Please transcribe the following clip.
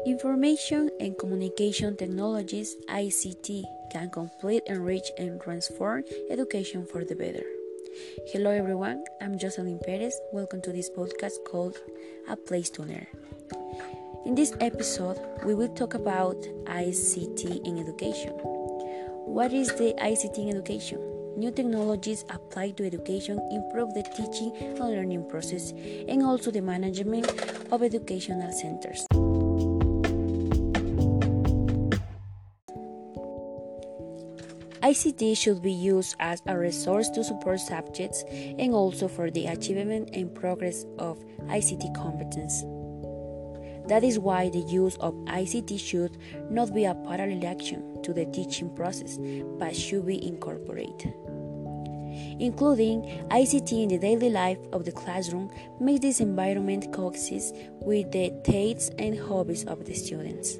Information and Communication Technologies ICT can complete, enrich, and transform education for the better. Hello, everyone. I'm Jocelyn Perez. Welcome to this podcast called A Place to Learn. In this episode, we will talk about ICT in education. What is the ICT in education? New technologies applied to education improve the teaching and learning process and also the management of educational centers. ICT should be used as a resource to support subjects and also for the achievement and progress of ICT competence. That is why the use of ICT should not be a parallel action to the teaching process, but should be incorporated. Including ICT in the daily life of the classroom makes this environment coexist with the tastes and hobbies of the students.